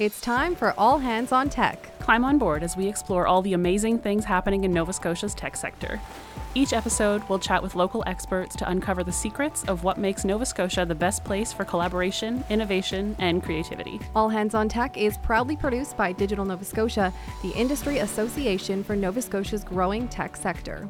It's time for All Hands on Tech. Climb on board as we explore all the amazing things happening in Nova Scotia's tech sector. Each episode, we'll chat with local experts to uncover the secrets of what makes Nova Scotia the best place for collaboration, innovation, and creativity. All Hands on Tech is proudly produced by Digital Nova Scotia, the industry association for Nova Scotia's growing tech sector.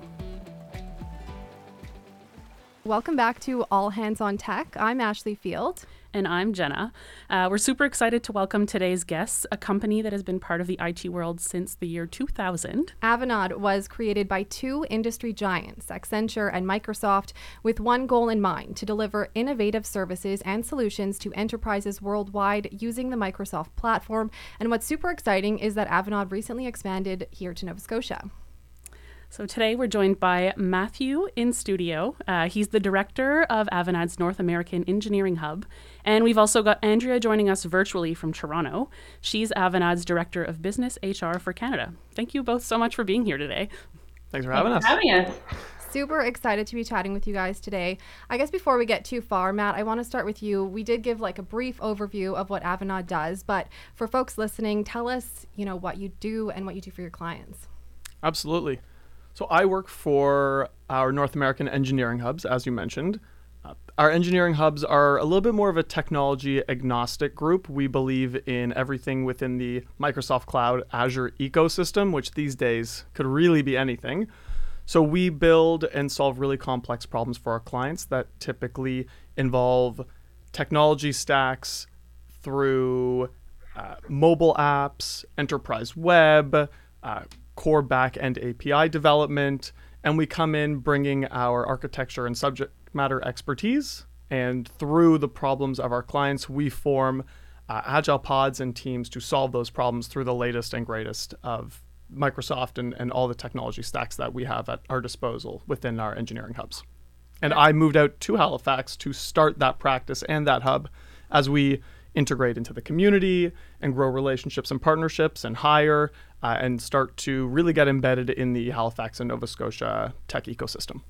Welcome back to All Hands on Tech. I'm Ashley Field. And I'm Jena. Uh, we're super excited to welcome today's guests, a company that has been part of the IT world since the year 2000. Avanade was created by two industry giants, Accenture and Microsoft, with one goal in mind to deliver innovative services and solutions to enterprises worldwide using the Microsoft platform. And what's super exciting is that Avanade recently expanded here to Nova Scotia. So today we're joined by Matthew in studio. Uh, he's the director of Avanade's North American Engineering Hub. And we've also got Andrea joining us virtually from Toronto. She's Avanade's Director of Business HR for Canada. Thank you both so much for being here today. Thanks for having Thanks us. For having us. Super excited to be chatting with you guys today. I guess before we get too far, Matt, I want to start with you. We did give like a brief overview of what Avanade does, but for folks listening, tell us, you know, what you do and what you do for your clients. Absolutely. So I work for our North American engineering hubs, as you mentioned. Uh, our engineering hubs are a little bit more of a technology agnostic group. We believe in everything within the Microsoft Cloud Azure ecosystem, which these days could really be anything. So we build and solve really complex problems for our clients that typically involve technology stacks through uh, mobile apps, enterprise web, uh, core back-end API development, and we come in bringing our architecture and subject matter expertise. And through the problems of our clients, we form uh, agile pods and teams to solve those problems through the latest and greatest of Microsoft and, and all the technology stacks that we have at our disposal within our engineering hubs. And I moved out to Halifax to start that practice and that hub as we integrate into the community and grow relationships and partnerships and hire uh, and start to really get embedded in the Halifax and Nova Scotia tech ecosystem.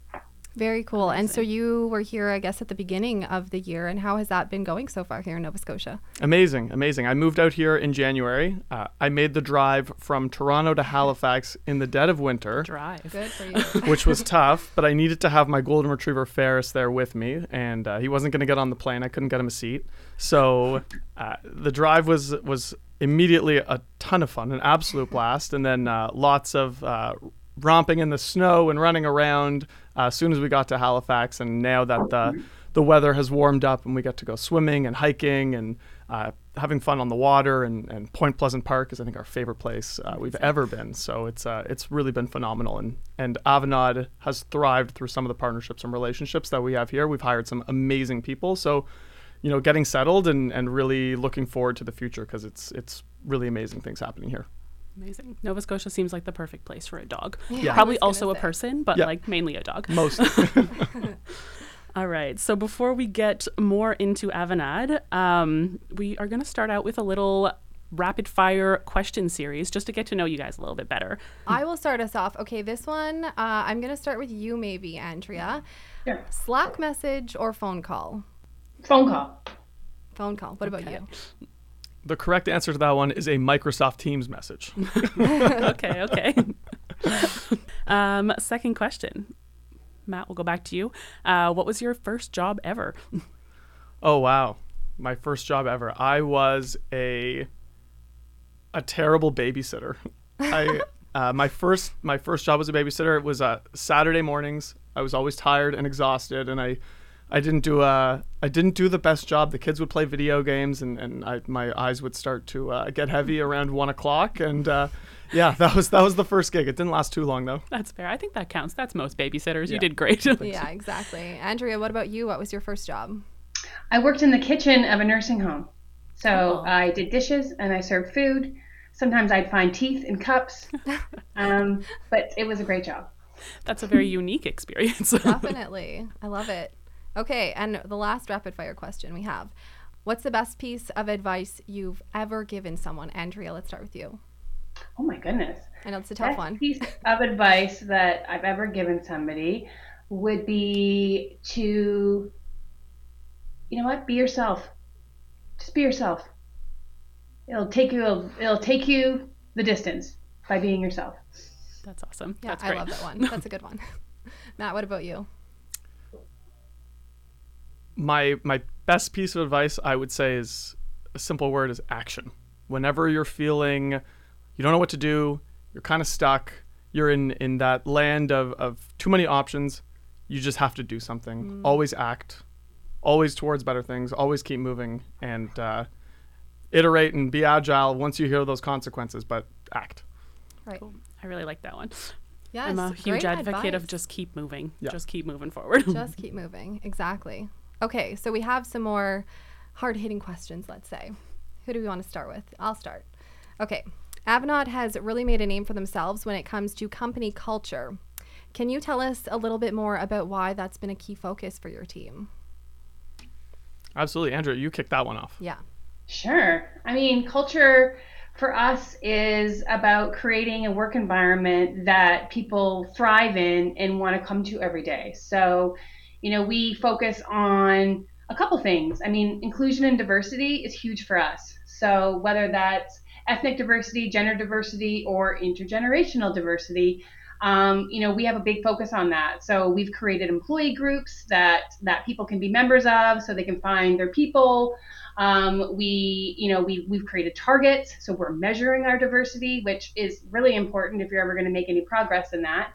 Very cool. And so you were here, I guess, at the beginning of the year. And how has that been going so far here in Nova Scotia? Amazing, amazing. I moved out here in January. Uh, I made the drive from Toronto to Halifax in the dead of winter. Drive. Good for you. which was tough, but I needed to have my golden retriever Ferris there with me, and uh, he wasn't going to get on the plane. I couldn't get him a seat, so uh, the drive was was immediately a ton of fun, an absolute blast, and then uh, lots of uh, romping in the snow and running around uh, as soon as we got to Halifax. And now that the the weather has warmed up and we get to go swimming and hiking and uh, having fun on the water and, and Point Pleasant Park is I think our favorite place uh, we've ever been. So it's uh, it's really been phenomenal and and Avanade has thrived through some of the partnerships and relationships that we have here. We've hired some amazing people. So you know, getting settled and, and really looking forward to the future because it's it's really amazing things happening here. Amazing. Nova Scotia seems like the perfect place for a dog. Yeah, Probably was gonna also a person, but Yeah. like mainly a dog. Most All right. So before we get more into Avanade, um, we are going to start out with a little rapid fire question series just to get to know you guys a little bit better. I will start us off. Okay, this one, uh, I'm going to start with you, maybe, Andrea. Sure. Slack message or phone call? Phone call. Phone call. What about you? the correct answer to that one is a Microsoft Teams message. okay, okay. um, second question. Matt, we'll go back to you. Uh, what was your first job ever? Oh wow, my first job ever. I was a a terrible babysitter. I uh, my first my first job as a babysitter. It was uh, Saturday mornings. I was always tired and exhausted, and I I didn't do uh I didn't do the best job. The kids would play video games, and and I, my eyes would start to uh, get heavy around one o'clock. And uh, yeah, that was that was the first gig. It didn't last too long though. That's fair. I think that counts. That's most babysitters. You did great. Yeah, exactly. Andrea, what about you? What was your first job? I worked in the kitchen of a nursing home. So Oh. I did dishes and I served food. Sometimes I'd find teeth in cups. um, but it was a great job. That's a very unique experience. Definitely. I love it. Okay, and the last rapid fire question we have. What's the best piece of advice you've ever given someone? Andrea, let's start with you. Oh my goodness. I know it's a tough Best one. piece of advice that I've ever given somebody would be to, you know what, be yourself. Just be yourself. it'll take you it'll take you the distance by being yourself. That's awesome. Yeah, That's I love that one. That's a good one. Matt, what about you? My my best piece of advice I would say is a simple word is action. Whenever you're feeling you don't know what to do, you're kind of stuck, you're in in that land of of too many options, you just have to do something. Always act. Always towards better things. Always keep moving and uh, iterate and be agile once you hear those consequences, but act. Right. I really like that one. Yes. I'm a huge great advocate of just keep moving. Yeah. Just keep moving forward. just keep moving. Exactly. Okay, so we have some more hard hitting questions, let's say. Who do we want to start with? I'll start. Okay. Avanade has really made a name for themselves when it comes to company culture. Can you tell us a little bit more about why that's been a key focus for your team? Absolutely. Andrea, you kick that one off. Yeah. Sure. I mean, culture for us is about creating a work environment that people thrive in and want to come to every day. So, you know, we focus on a couple things. I mean, inclusion and diversity is huge for us. So, whether that's ethnic diversity, gender diversity, or intergenerational diversity, um, you know, we have a big focus on that. So we've created employee groups that that people can be members of, so they can find their people. Um, we, you know, we we've created targets, so we're measuring our diversity, which is really important if you're ever going to make any progress in that.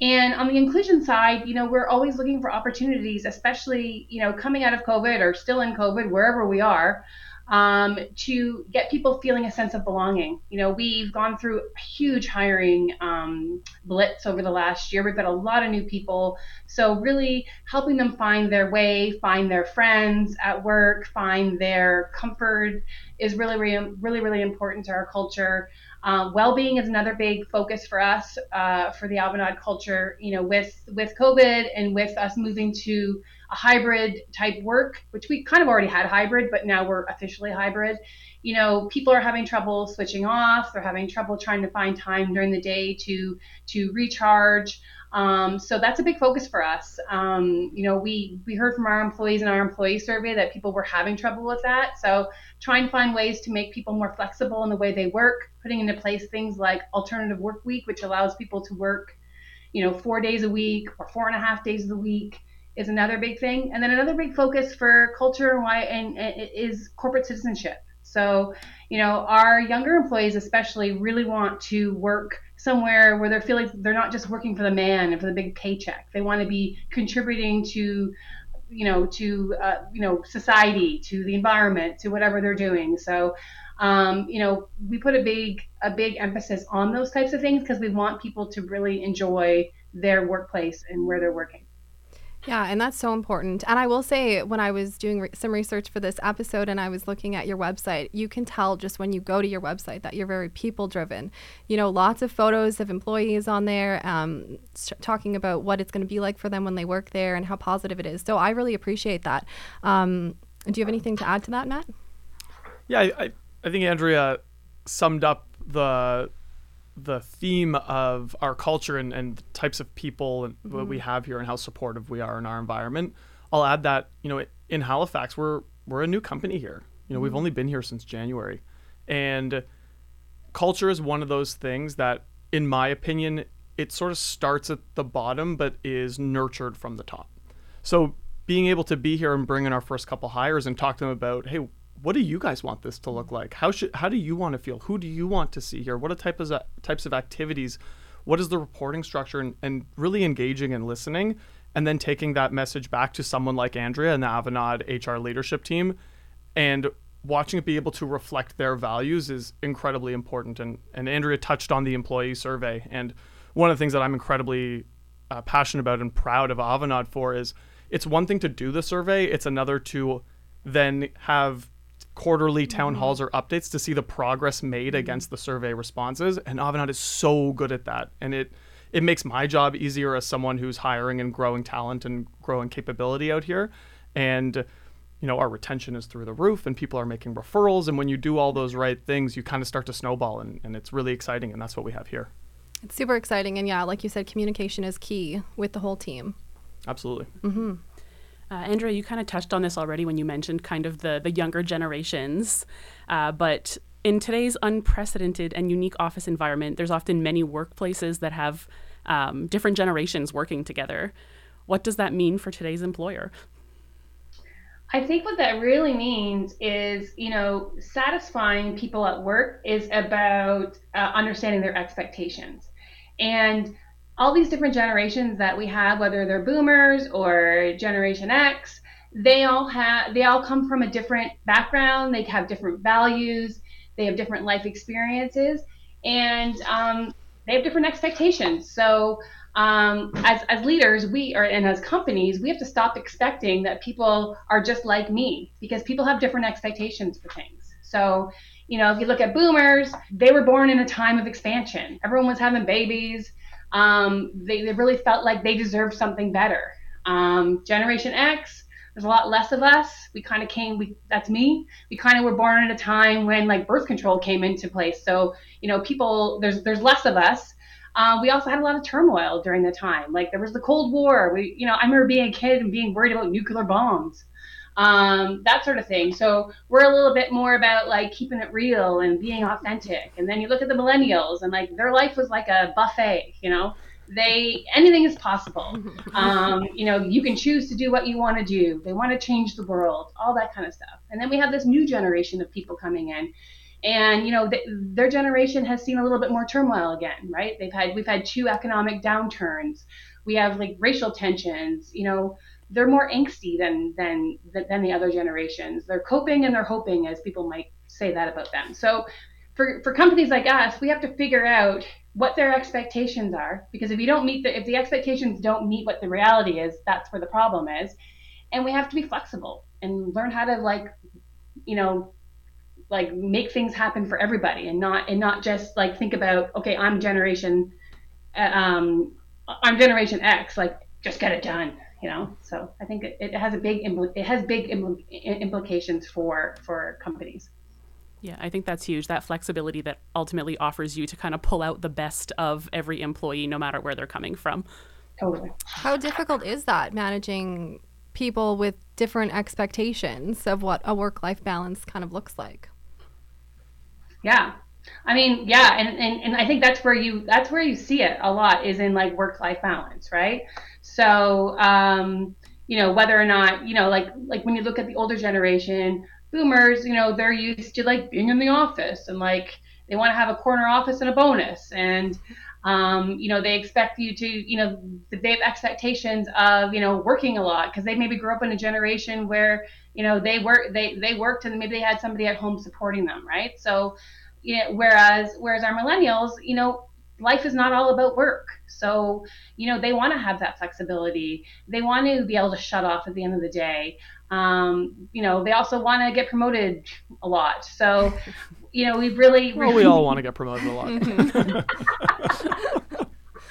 And on the inclusion side, you know, we're always looking for opportunities, especially, you know, coming out of COVID or still in COVID, wherever we are, um, to get people feeling a sense of belonging. You know, we've gone through a huge hiring um, blitz over the last year. We've got a lot of new people. So, really helping them find their way, find their friends at work, find their comfort is really, really, really, really important to our culture. Um, well-being is another big focus for us uh, for the Avanade culture. You know, with with COVID and with us moving to a hybrid type work, which we kind of already had hybrid, but now we're officially hybrid. You know, people are having trouble switching off. They're having trouble trying to find time during the day to to recharge. Um, so that's a big focus for us. Um, you know, we we heard from our employees in our employee survey that people were having trouble with that. So trying to find ways to make people more flexible in the way they work, putting into place things like alternative work week, which allows people to work, you know, four days a week or four and a half days of the week is another big thing. And then another big focus for culture and why and, and is corporate citizenship. So, you know, our younger employees especially really want to work somewhere where they're feeling they're not just working for the man and for the big paycheck. They want to be contributing to you know to uh, you know society to the environment to whatever they're doing so um, you know we put a big a big emphasis on those types of things because we want people to really enjoy their workplace and where they're working Yeah, and that's so important. And I will say, when I was doing re- some research for this episode and I was looking at your website, you can tell just when you go to your website that you're very people driven. You know, lots of photos of employees on there um, s- talking about what it's going to be like for them when they work there and how positive it is. So I really appreciate that. Um, do you have anything to add to that, Matt? Yeah, I, I, I think Andrea summed up the the theme of our culture and, and the types of people and what we mm-hmm. have here and how supportive we are in our environment. I'll add that, you know, in Halifax, we're we're a new company here. You know, we've mm-hmm. only been here since January. And culture is one of those things that, in my opinion, it sort of starts at the bottom but is nurtured from the top. So being able to be here and bring in our first couple hires and talk to them about, hey, what do you guys want this to look like? How should how do you want to feel? Who do you want to see here? What are type of types of activities? What is the reporting structure? And, and really engaging and listening, and then taking that message back to someone like Andrea and the Avanade HR leadership team, and watching it be able to reflect their values is incredibly important. And and Andrea touched on the employee survey, and one of the things that I'm incredibly uh, passionate about and proud of Avanade for is it's one thing to do the survey, it's another to then have quarterly town mm-hmm. halls or updates to see the progress made mm-hmm. against the survey responses. And Avanade is so good at that. And it it makes my job easier as someone who's hiring and growing talent and growing capability out here. And you know, our retention is through the roof and people are making referrals. And when you do all those right things, you kind of start to snowball and, and it's really exciting. And that's what we have here. It's super exciting. And yeah, like you said, communication is key with the whole team. Absolutely. Mm-hmm. Uh, Andrea, you kind of touched on this already when you mentioned kind of the the younger generations, uh, but in today's unprecedented and unique office environment, there's often many workplaces that have um, different generations working together. What does that mean for today's employer? I think what that really means is, you know, satisfying people at work is about uh, understanding their expectations. And all these different generations that we have, whether they're boomers or Generation X, they all have they all come from a different background. They have different values. They have different life experiences, and um, they have different expectations. So um, as, as leaders, we are, and as companies, we have to stop expecting that people are just like me because people have different expectations for things. So, you know, if you look at boomers, they were born in a time of expansion. Everyone was having babies. Um, they, they really felt like they deserved something better. Um, Generation X, there's a lot less of us. We kind of came, we, that's me. We kind of were born at a time when like birth control came into place. So, you know, people, there's, there's less of us uh, we also had a lot of turmoil during the time. Like there was the Cold War. We, you know, I remember being a kid and being worried about nuclear bombs, um, that sort of thing. So we're a little bit more about like keeping it real and being authentic. And then you look at the millennials and like their life was like a buffet. You know, they anything is possible. Um, you know, you can choose to do what you want to do. They want to change the world, all that kind of stuff. And then we have this new generation of people coming in and you know th- their generation has seen a little bit more turmoil again right they've had we've had two economic downturns we have like racial tensions you know they're more angsty than than than the other generations. They're coping and they're hoping as people might say that about them. So for for companies like us we have to figure out what their expectations are because if you don't meet the if the expectations don't meet what the reality is that's where the problem is. And we have to be flexible and learn how to like you know like make things happen for everybody and not and not just like think about okay i'm generation uh, um i'm generation x like just get it done you know so i think it, it has a big impl- it has big impl- implications for for companies yeah, I think that's huge. That flexibility that ultimately offers you to kind of pull out the best of every employee, no matter where they're coming from. Totally. How difficult is that managing people with different expectations of what a work life balance kind of looks like? Yeah. I mean, yeah, and, and, and I think that's where you that's where you see it a lot is in like work life balance, right? So um, you know, whether or not, you know, like like when you look at the older generation, boomers, you know, they're used to like being in the office and like they want to have a corner office and a bonus and um, you know, they expect you to, you know, they have expectations of, you know, working a lot because they maybe grew up in a generation where, you know, they work, they, they worked and maybe they had somebody at home supporting them, right? So, you know, whereas, whereas our millennials, you know, life is not all about work. So, you know, they want to have that flexibility. They want to be able to shut off at the end of the day. Um, you know, they also want to get promoted a lot. So, you know, we've really, well, we all want to get promoted a lot.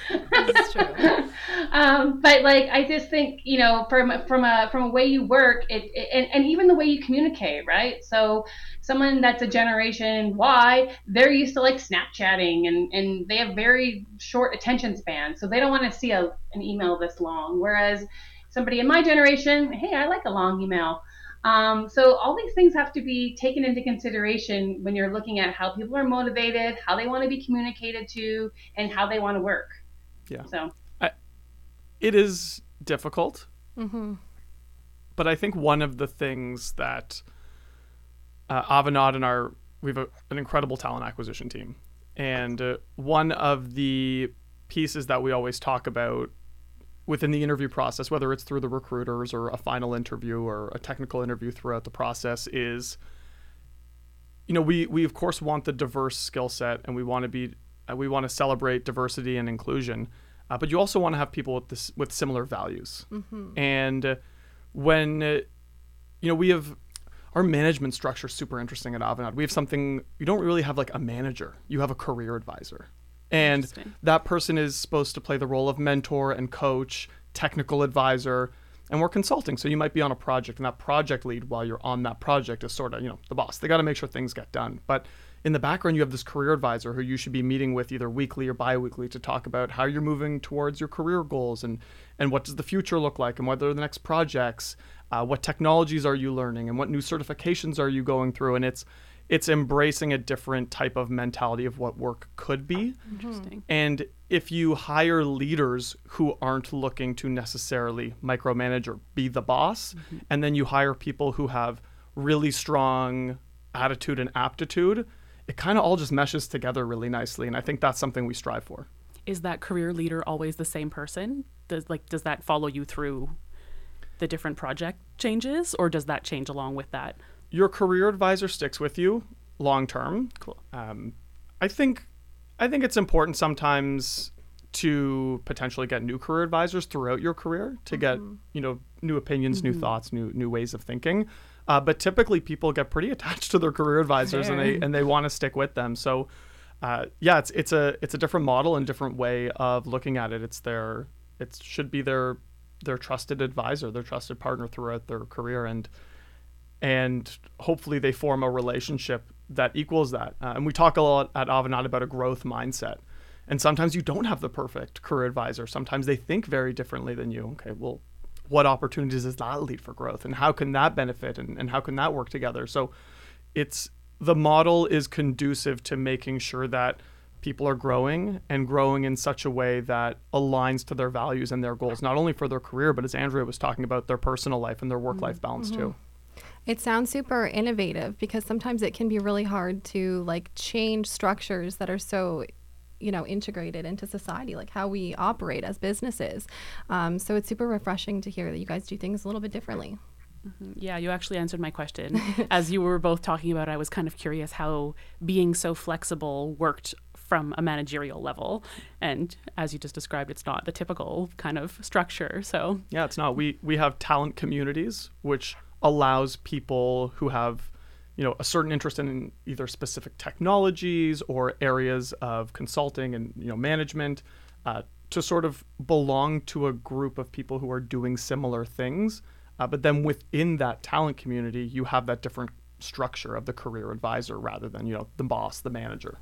That's true. um, but like, I just think, you know, from from a from a way you work, it, it and, and even the way you communicate, right? So, someone that's a generation Y, they're used to like Snapchatting and and they have very short attention span, so they don't want to see a an email this long. Whereas somebody in my generation, hey, I like a long email. Um, so all these things have to be taken into consideration when you're looking at how people are motivated, how they want to be communicated to, and how they want to work. Yeah. So I, it is difficult, Mm-hmm. but I think one of the things that uh, Avanade and our we have a, an incredible talent acquisition team, and uh, one of the pieces that we always talk about within the interview process, whether it's through the recruiters or a final interview or a technical interview throughout the process, is you know we we of course want the diverse skill set and we want to be uh, we want to celebrate diversity and inclusion, uh, but you also want to have people with this with similar values. And uh, when uh, you know we have our management structure is super interesting at Avanade. We have something you don't really have like a manager. You have a career advisor. And that person is supposed to play the role of mentor and coach, technical advisor, and we're consulting. So you might be on a project and that project lead while you're on that project is sort of, you know, the boss. They got to make sure things get done. But in the background, you have this career advisor who you should be meeting with either weekly or bi-weekly to talk about how you're moving towards your career goals and and what does the future look like and what are the next projects Uh, what technologies are you learning, and what new certifications are you going through? And it's it's embracing a different type of mentality of what work could be. Interesting. And if you hire leaders who aren't looking to necessarily micromanage or be the boss, and then you hire people who have really strong attitude and aptitude, it kind of all just meshes together really nicely. And I think that's something we strive for. Is that career leader always the same person? Does like does that follow you through the different project changes, or does that change along with that? Your career advisor sticks with you long term. Cool. Um, I think I think it's important sometimes to potentially get new career advisors throughout your career to get you know new opinions, new thoughts, new new ways of thinking. Uh, but typically, people get pretty attached to their career advisors, and they and they want to stick with them. So, uh, yeah, it's it's a it's a different model and different way of looking at it. It's their it should be their their trusted advisor, their trusted partner throughout their career, and and hopefully they form a relationship that equals that. Uh, and we talk a lot at Avanade about a growth mindset. And sometimes you don't have the perfect career advisor. Sometimes they think very differently than you. Okay, well, what opportunities does that lead for growth? And how can that benefit? And, and how can that work together? So it's the model is conducive to making sure that people are growing and growing in such a way that aligns to their values and their goals, not only for their career, but as Andrea was talking about, their personal life and their work life mm-hmm. balance mm-hmm. too. It sounds super innovative because sometimes it can be really hard to like change structures that are so you know integrated into society like how we operate as businesses um, so it's super refreshing to hear that you guys do things a little bit differently Yeah, you actually answered my question. As you were both talking about, I was kind of curious how being so flexible worked from a managerial level. And as you just described, it's not the typical kind of structure. So, Yeah, it's not. We we have talent communities, which allows people who have, you know, a certain interest in either specific technologies or areas of consulting and you know management, uh, to sort of belong to a group of people who are doing similar things. Uh, but then within that talent community, you have that different structure of the career advisor rather than you know the boss, the manager.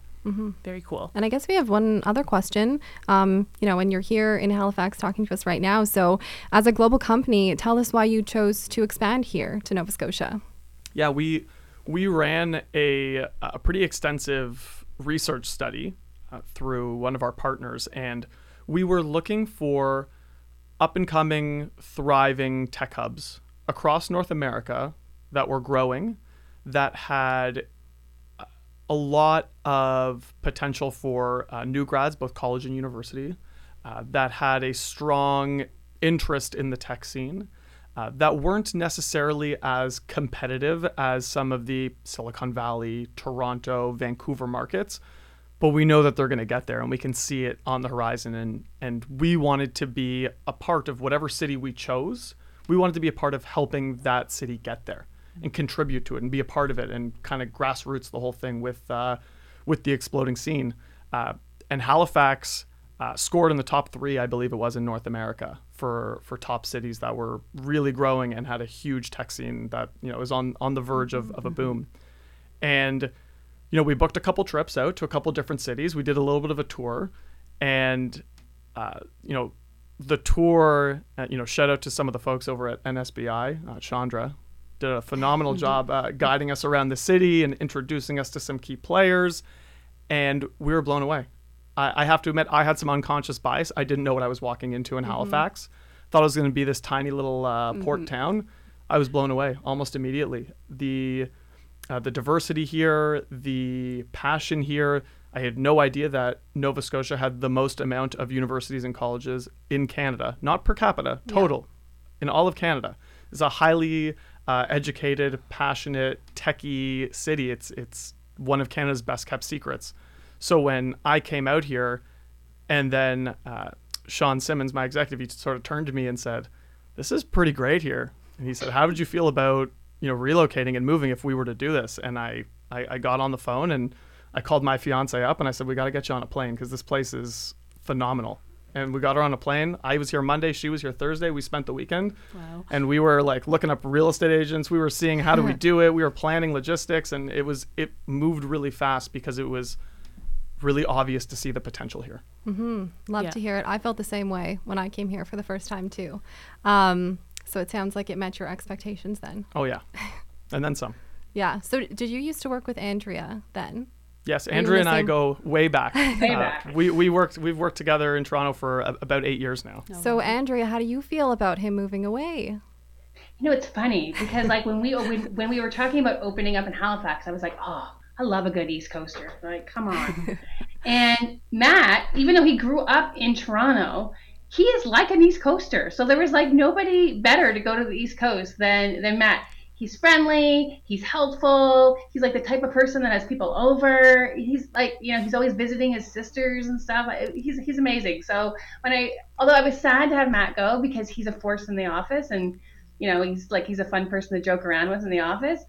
very cool. And I guess we have one other question. Um, you know, when you're here in Halifax talking to us right now, so as a global company, tell us why you chose to expand here to Nova Scotia. Yeah, we we ran a a pretty extensive research study uh, through one of our partners, and we were looking for up and coming, thriving tech hubs across North America that were growing, that had a lot of potential for uh, new grads, both college and university, uh, that had a strong interest in the tech scene, uh, that weren't necessarily as competitive as some of the Silicon Valley, Toronto, Vancouver markets. But we know that they're going to get there and we can see it on the horizon. And, and we wanted to be a part of whatever city we chose. We wanted to be a part of helping that city get there and contribute to it and be a part of it and kind of grassroots the whole thing with uh, with the exploding scene. Uh, and Halifax uh, scored in the top three, I believe it was, in North America for for top cities that were really growing and had a huge tech scene that you know was on on the verge of, of a boom. And you know we booked a couple trips out to a couple different cities. We did a little bit of a tour, and uh, you know the tour. Uh, you know shout out to some of the folks over at NSBI, uh, Chandra did a phenomenal job uh, guiding us around the city and introducing us to some key players, and we were blown away. I, I have to admit, I had some unconscious bias. I didn't know what I was walking into in Halifax. Thought it was going to be this tiny little uh, port town. I was blown away almost immediately. The uh, the diversity here, the passion here. I had no idea that Nova Scotia had the most amount of universities and colleges in Canada, not per capita, total, in all of Canada. It's a highly uh, educated, passionate, techie city. It's it's one of Canada's best kept secrets. So when I came out here, and then uh, Sean Simmons, my executive, he sort of turned to me and said, "This is pretty great here." And he said, "How would you feel about you know relocating and moving if we were to do this?" And I I, I got on the phone and I called my fiance up and I said, "We got to get you on a plane because this place is phenomenal." And we got her on a plane. I was here Monday, she was here Thursday. We spent the weekend Wow. and we were like looking up real estate agents we were seeing how do we do it we were planning logistics and it was it moved really fast because it was really obvious to see the potential here Love Yeah. to hear it. I felt the same way when I came here for the first time too. Um, So it sounds like it met your expectations then. Oh yeah, and then some. Yeah. So did you used to work with Andrea then? Yes, Andrea and I go way back. Way Uh, back. We we worked we've worked together in Toronto for a, about eight years now. So Andrea, how do you feel about him moving away? You know, it's funny because like when we when, when we were talking about opening up in Halifax, I was like, oh, I love a good East Coaster. Like, come on. and Matt, even though he grew up in Toronto, he is like an East Coaster. So there was like nobody better to go to the East Coast than than Matt. He's friendly. He's helpful. He's like the type of person that has people over. He's like, you know, he's always visiting his sisters and stuff. He's he's amazing. So when I, although I was sad to have Matt go because he's a force in the office and you know, he's like he's a fun person to joke around with in the office.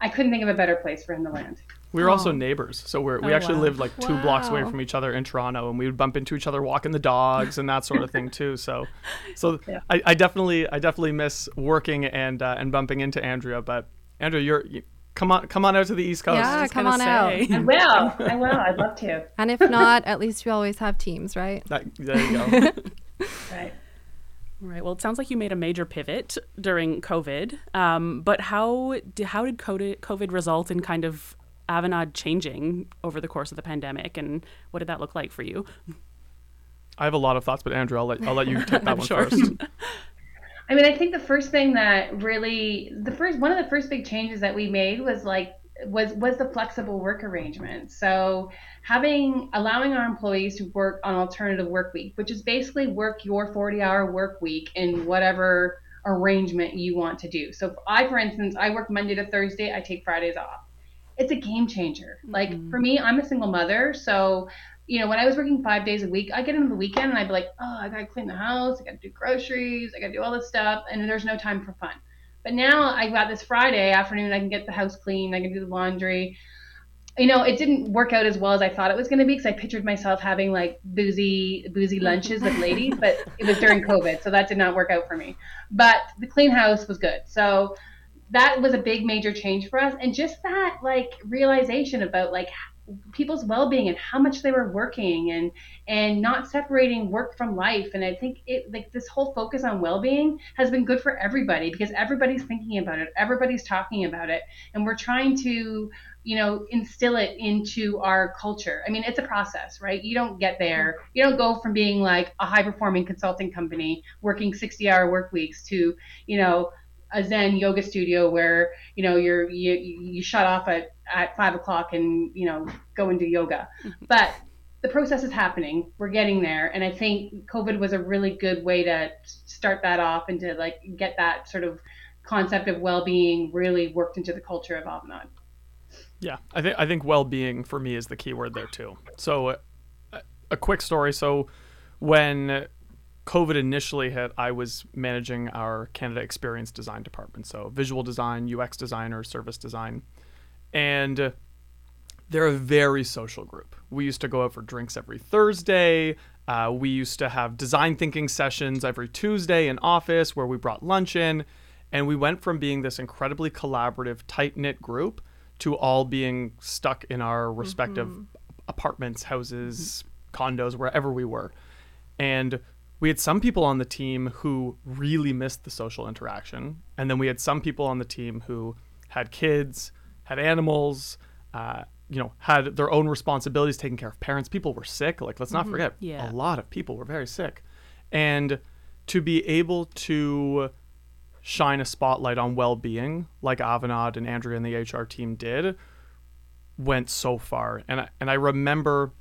I couldn't think of a better place for him to land. We were also Oh. neighbors, so we're, we Oh, actually wow. lived like two blocks away from each other in Toronto, and we would bump into each other walking the dogs and that sort of thing too. So, so Yeah. I, I definitely I definitely miss working and uh, and bumping into Andrea. But Andrea, you're you, come on come on out to the East Coast. Yeah, come gonna on out. I will. I will. I'd love to. And if not, at least you always have teams, right? That, there you go. Right. Right. Well, it sounds like you made a major pivot during COVID. Um, but how did how did COVID COVID result in kind of Avanade changing over the course of the pandemic, and what did that look like for you? I have a lot of thoughts, but Andrea, I'll let I'll let you take that I'm one sure. first. I mean, I think the first thing that really the first one of the first big changes that we made was like was was the flexible work arrangement. So having allowing our employees to work on alternative work week, which is basically work your 40 hour work week in whatever arrangement you want to do. So I, for instance, I work Monday to Thursday. I take Fridays off. It's a game changer. Like mm-hmm. for me, I'm a single mother, so you know, when I was working five days a week, I get into the weekend and I'd be like, oh, I gotta clean the house, I gotta do groceries, I gotta do all this stuff, and there's no time for fun. But now I got this Friday afternoon, I can get the house clean, I can do the laundry. You know, it didn't work out as well as I thought it was going to be because I pictured myself having like boozy, boozy lunches with ladies, but it was during COVID, so that did not work out for me. But the clean house was good, so that was a big major change for us, and just that like realization about like people's well-being and how much they were working and and not separating work from life. And i think it like this whole focus on well-being has been good for everybody because everybody's thinking about it everybody's talking about it and we're trying to you know instill it into our culture. I mean it's a process right? You don't get there. You don't go from being like a high performing consulting company working 60 hour work weeks to you know a Zen yoga studio where you know you're you, you shut off at, at five o'clock and you know go and do yoga, but the process is happening. We're getting there, and I think COVID was a really good way to start that off and to like get that sort of concept of well-being really worked into the culture of Avanade. Yeah, I think I think well-being for me is the key word there too. So, uh, a quick story. So, when COVID initially hit, I was managing our Canada Experience Design department, so visual design, UX designer, service design, and they're a very social group. We used to go out for drinks every Thursday. Uh, we used to have design thinking sessions every Tuesday in office where we brought lunch in. And we went from being this incredibly collaborative, tight knit group to all being stuck in our respective apartments, houses, condos, wherever we were. And we had some people on the team who really missed the social interaction. And then we had some people on the team who had kids, had animals, uh, you know, had their own responsibilities, taking care of parents. People were sick. Like, let's not forget, Yeah. a lot of people were very sick. And to be able to shine a spotlight on well-being, like Avanade and Andrea and the HR team did, went so far. And I, and I remember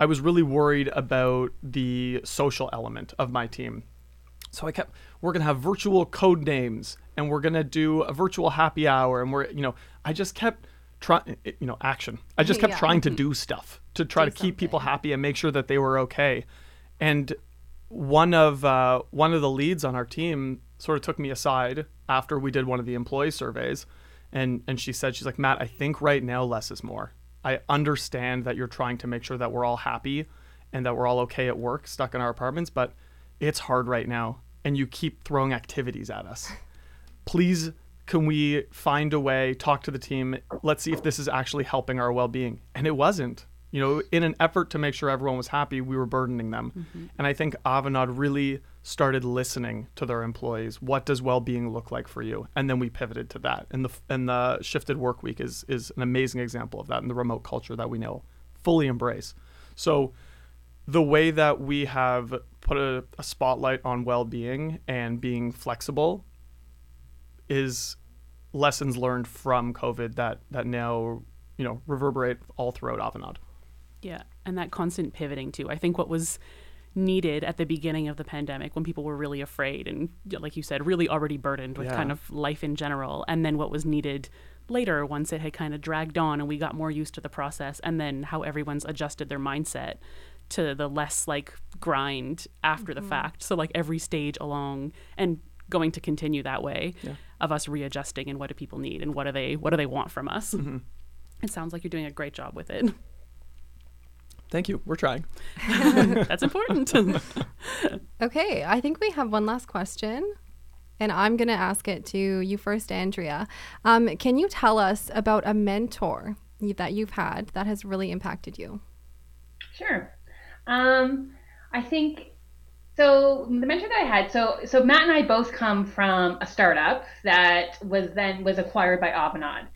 I was really worried about the social element of my team. So I kept we're gonna have virtual code names and we're gonna do a virtual happy hour and we're you know I just kept trying you know action. I just kept Yeah. trying to do stuff to try Do to keep people happy and make sure that they were okay. And one of uh, one of the leads on our team sort of took me aside after we did one of the employee surveys, and and she said she's like Matt, I think right now less is more. I understand that you're trying to make sure that we're all happy and that we're all okay at work, stuck in our apartments, but it's hard right now, and you keep throwing activities at us. Please, can we find a way? Talk to the team. Let's see if this is actually helping our well-being. And it wasn't. You know, in an effort to make sure everyone was happy, we were burdening them. Mm-hmm. And I think Avanade really started listening to their employees. What does well-being look like for you? And then we pivoted to that. And the and the shifted work week is is an amazing example of that in the remote culture that we now fully embrace. So the way that we have put a, a spotlight on well-being and being flexible is lessons learned from COVID that that now you know reverberate all throughout Avanade. Yeah, and that constant pivoting too. I think what was needed at the beginning of the pandemic when people were really afraid and like you said really already burdened with yeah. kind of life in general and then what was needed later once it had kind of dragged on and we got more used to the process and then how everyone's adjusted their mindset to the less like grind after mm-hmm. the fact so like every stage along and going to continue that way yeah. of us readjusting and what do people need and what do they what do they want from us mm-hmm. it sounds like you're doing a great job with it Thank you. We're trying. That's important. okay, I think we have one last question. And I'm going to ask it to you first, Andrea. Um, can you tell us about a mentor that you've had that has really impacted you? Sure. Um, I think so. The mentor that I had, so so Matt and I both come from a startup that was then was acquired by Avanade,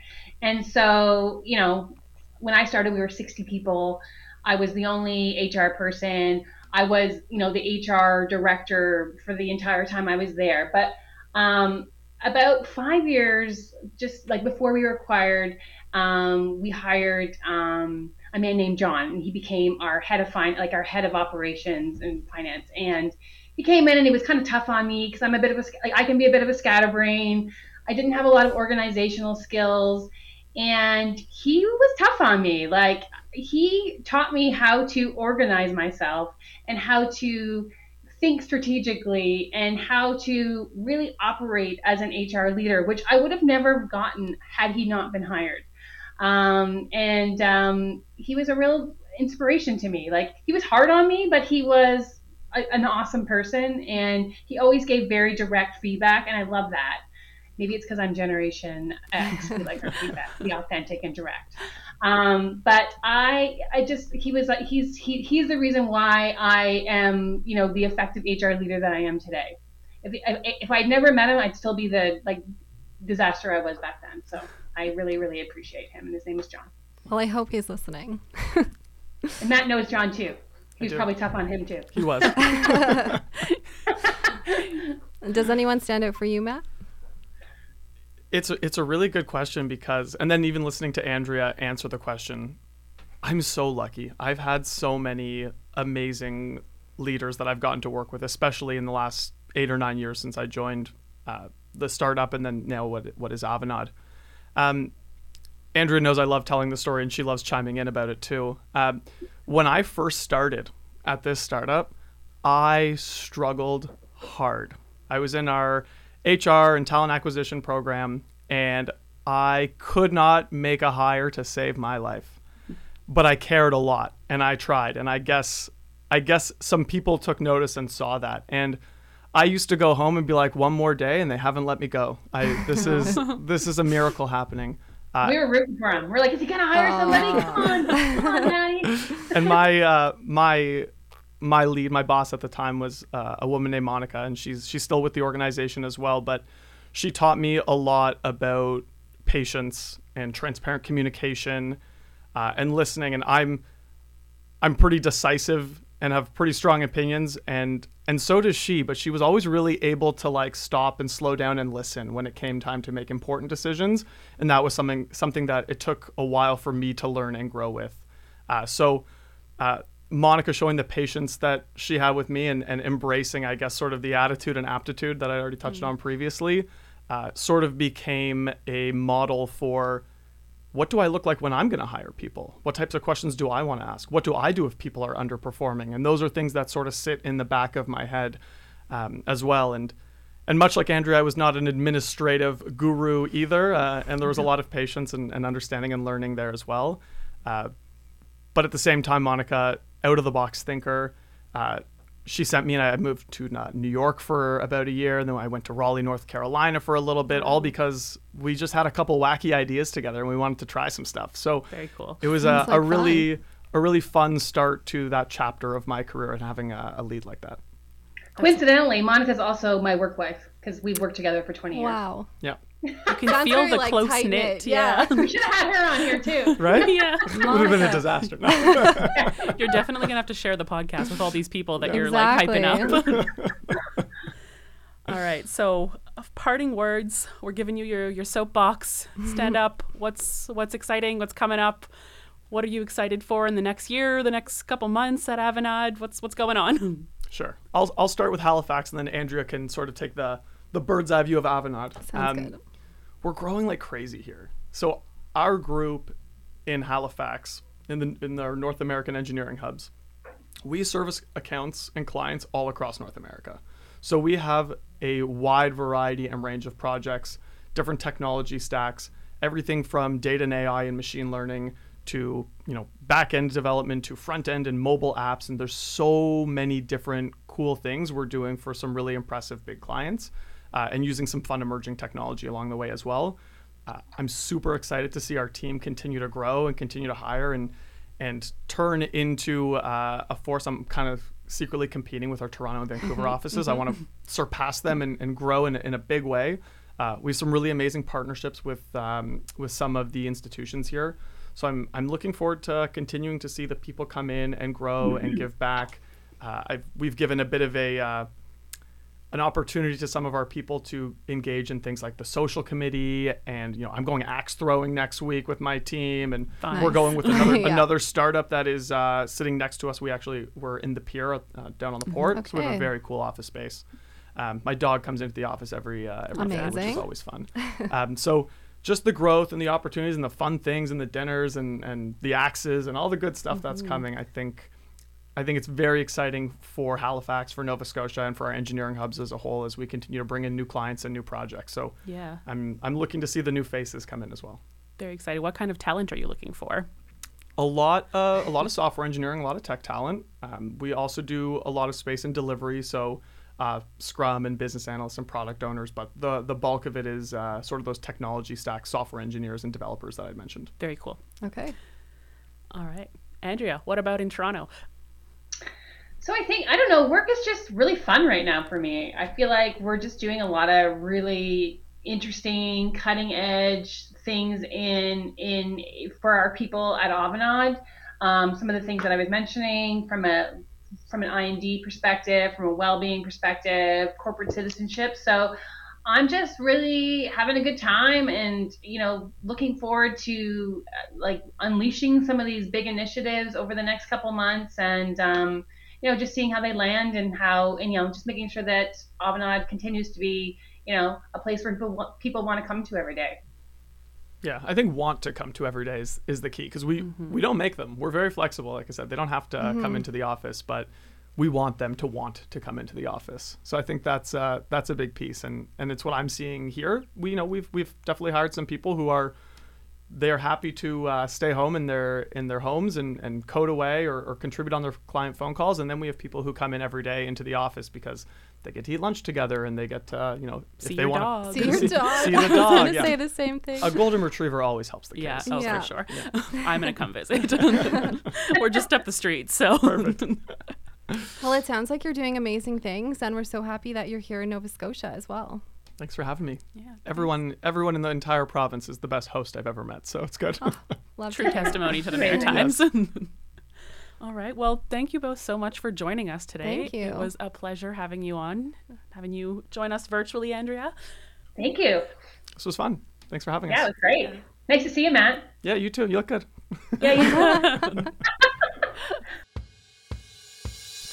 and so you know when I started, we were 60 people. I was the only HR person. I was, you know, the HR director for the entire time I was there. But um, about five years, just like before we were acquired, um, we hired um, a man named John, and he became our head of fin- like our head of operations and finance. And he came in and he was kind of tough on me because I'm a bit of a, like, I can be a bit of a scatterbrain. I didn't have a lot of organizational skills, and he was tough on me. Like he taught me how to organize myself and how to think strategically and how to really operate as an HR leader, which I would have never gotten had he not been hired. Um, and um, he was a real inspiration to me. Like he was hard on me, but he was a, an awesome person, and he always gave very direct feedback, and I love that. Maybe it's because I'm Generation X, we like our feedback, be authentic and direct. Um, but I, I just, he was like, he's, he, he's the reason why I am, you know, the effective HR leader that I am today. If, if I'd never met him, I'd still be the like disaster I was back then. So I really, really appreciate him. And his name is John. Well, I hope he's listening. and Matt knows John too. He was probably tough on him too. He was. Does anyone stand out for you, Matt? It's a, it's a really good question because, and then even listening to Andrea answer the question, I'm so lucky. I've had so many amazing leaders that I've gotten to work with, especially in the last eight or nine years since I joined uh, the startup and then now what what is Avanade. Um, Andrea knows I love telling the story and she loves chiming in about it too. Um, when I first started at this startup, I struggled hard. I was in our HR and talent acquisition program, and I could not make a hire to save my life. But I cared a lot, and I tried, and I guess I guess some people took notice and saw that, and I used to go home and be like, one more day, and they haven't let me go. I this is this is a miracle happening. Uh, we were rooting for him. We're like, is he gonna hire somebody? Come on, come on, Daddy. And my uh, my my lead, my boss at the time was uh, a woman named Monica, and she's she's still with the organization as well. But she taught me a lot about patience and transparent communication uh, and listening. And I'm I'm pretty decisive and have pretty strong opinions, and and so does she. But she was always really able to like stop and slow down and listen when it came time to make important decisions. And that was something something that it took a while for me to learn and grow with. Uh, so. Uh, Monica showing the patience that she had with me and, and embracing, I guess, sort of the attitude and aptitude that I already touched mm-hmm. on previously, uh, sort of became a model for what do I look like when I'm going to hire people? What types of questions do I want to ask? What do I do if people are underperforming? And those are things that sort of sit in the back of my head um, as well. And and much like Andrea, I was not an administrative guru either, uh, and there was a lot of patience and, and, understanding and learning there as well. Uh, but at the same time, Monica out of the box thinker. Uh, she sent me and I moved to New York for about a year, and then I went to Raleigh, North Carolina for a little bit, all because we just had a couple wacky ideas together and we wanted to try some stuff. So very cool. It was a, like a really a really fun start to that chapter of my career and having a, a lead like that. Coincidentally, Monica's also my work wife because we've worked together for 20 years. Wow. Yeah. You can Sounds feel very, the like, close tight-knit, yeah. Yeah. We should have had her on here too. Right? yeah. Would have been a Monica. disaster. No. You're definitely gonna have to share the podcast with all these people that you're like hyping up. all right. So, uh, parting words. We're giving you your your soapbox. Mm-hmm. Stand up. What's what's exciting? What's coming up? What are you excited for in the next year, the next couple months at Avanade? What's what's going on? Hmm. Sure. I'll, I'll start with Halifax and then Andrea can sort of take the, the bird's eye view of Avanade. Sounds um, good. We're growing like crazy here. So, our group in Halifax, in, the, in our North American engineering hubs, we service accounts and clients all across North America. So, we have a wide variety and range of projects, different technology stacks, everything from data and AI and machine learning to you know back end development to front end and mobile apps and there's so many different cool things we're doing for some really impressive big clients uh, and using some fun emerging technology along the way as well. Uh, i'm super excited to see our team continue to grow and continue to hire and and turn into uh, a force. I'm kind of secretly competing with our toronto and vancouver offices. I want to surpass them and, and grow in, a- in a big way. Uh, we have some really amazing partnerships with um, with some of the institutions here. So I'm I'm looking forward to continuing to see the people come in and grow and give back. Uh, I've, we've given a bit of a uh, an opportunity to some of our people to engage in things like the social committee, and you know I'm going axe throwing next week with my team, and Fun. we're going with another Yeah. another startup that is uh, sitting next to us. We actually were in the pier uh, down on the port, so we have a very cool office space. Um, my dog comes into the office every uh, every day, which is always fun. um, so just the growth and the opportunities and the fun things and the dinners and, and the axes and all the good stuff that's coming, I think I think it's very exciting for Halifax, for Nova Scotia, and for our engineering hubs as a whole as we continue to bring in new clients and new projects. So Yeah. I'm I'm looking to see the new faces come in as well. Very excited. What kind of talent are you looking for? a lot uh, a lot of software engineering a lot of tech talent um, we also do a lot of space and delivery so uh, scrum and business analysts and product owners but the the bulk of it is uh, sort of those technology stack software engineers and developers that i mentioned Very cool. Okay. All right. Andrea, what about in Toronto? So I think I don't know. Work is just really fun right now for me. I feel like we're just doing a lot of really interesting, cutting edge things in in for our people at Avanade. Um, some of the things that I was mentioning from a from an I&D perspective, from a well-being perspective, corporate citizenship. So I'm just really having a good time and you know looking forward to uh, like unleashing some of these big initiatives over the next couple months and um, you know just seeing how they land and how and you know just making sure that Avanade continues to be you know a place where people people want to come to every day. yeah i think want to come to every day is, is the key because we we don't make them. We're very flexible like i said. They don't have to uh come into the office but we want them to want to come into the office. So i think that's uh, that's a big piece and and it's what i'm seeing here. We you know we've we've definitely hired some people who are they're happy to uh, stay home in their in their homes and, and code away or, or contribute on their client phone calls and then we have people who come in every day into the office because they get to eat lunch together and they get to uh, you know See if they want dog. See your See- dog. see the I was gonna yeah. say the same thing. a golden retriever always helps the Yeah, kids. oh Yeah. for sure. I'm gonna come visit. We're just up the street, so Well, it sounds like you're doing amazing things, and we're so happy that you're here in Nova Scotia as well. Thanks for having me. yeah. Everyone, everyone in the entire province is the best host I've ever met, so it's good. Oh, love True testimony to the Maritimes. All right. Well, thank you both so much for joining us today. Thank you. It was a pleasure having you on, having you join us virtually, Andrea. Thank you. this was fun. Thanks for having us. Yeah, it was great. Nice to see you, Matt. Yeah, you too. You look good. Yeah, you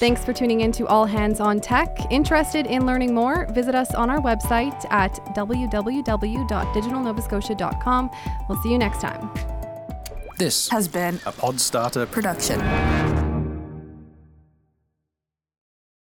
Thanks for tuning in to All Hands on Tech. Interested in learning more? Visit us on our website at www.digitalnovascotia.com. We'll see you next time. This has been a Podstarter production.